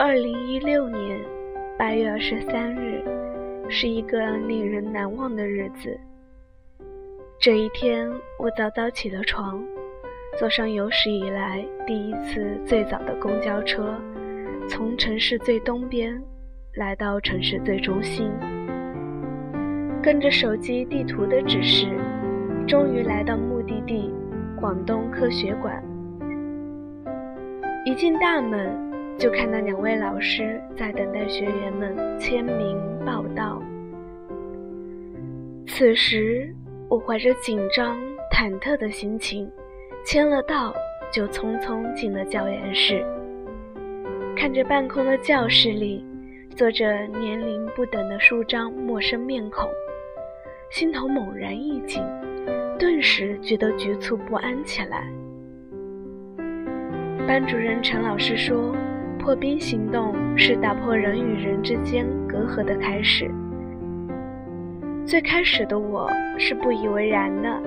二零一六年八月二十三日，是一个令人难忘的日子。这一天，我早早起了床，坐上有史以来第一次最早的公交车，从城市最东边来到城市最中心，跟着手机地图的指示，终于来到目的地——广东科学馆。一进大门。就看到两位老师在等待学员们签名报到。此时，我怀着紧张忐忑的心情，签了到，就匆匆进了教研室。看着半空的教室里，坐着年龄不等的数张陌生面孔，心头猛然一紧，顿时觉得局促不安起来。班主任陈老师说。破冰行动是打破人与人之间隔阂的开始。最开始的我是不以为然的，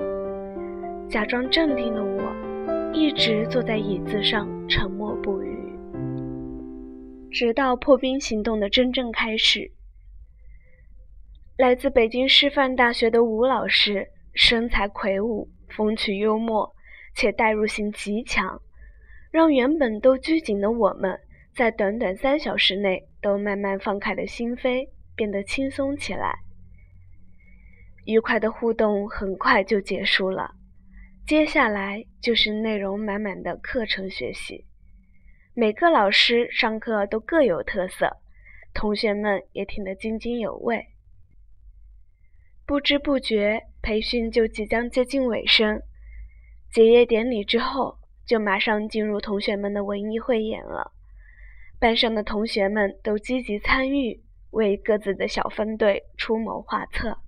假装镇定的我，一直坐在椅子上沉默不语，直到破冰行动的真正开始。来自北京师范大学的吴老师，身材魁梧，风趣幽默，且代入性极强，让原本都拘谨的我们。在短短三小时内，都慢慢放开了心扉，变得轻松起来。愉快的互动很快就结束了，接下来就是内容满满的课程学习。每个老师上课都各有特色，同学们也听得津津有味。不知不觉，培训就即将接近尾声。结业典礼之后，就马上进入同学们的文艺汇演了。班上的同学们都积极参与，为各自的小分队出谋划策。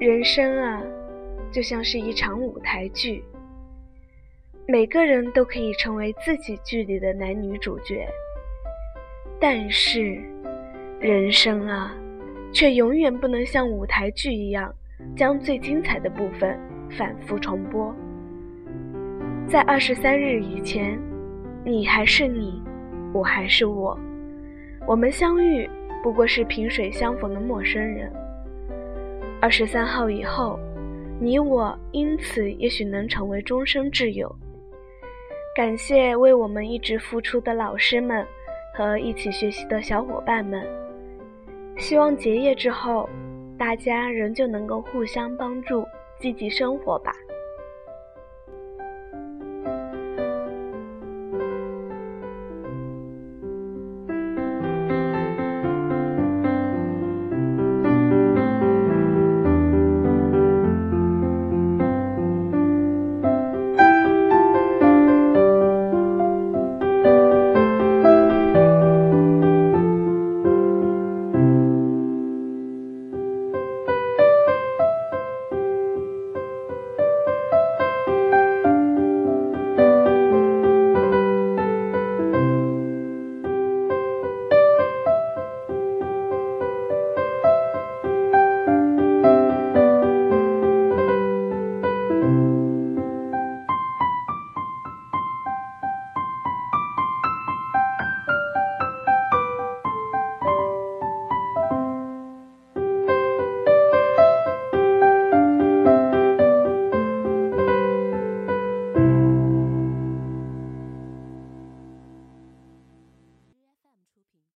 人生啊，就像是一场舞台剧，每个人都可以成为自己剧里的男女主角。但是，人生啊，却永远不能像舞台剧一样，将最精彩的部分反复重播。在二十三日以前，你还是你，我还是我，我们相遇不过是萍水相逢的陌生人。二十三号以后，你我因此也许能成为终生挚友。感谢为我们一直付出的老师们和一起学习的小伙伴们。希望结业之后，大家仍旧能够互相帮助，积极生活吧。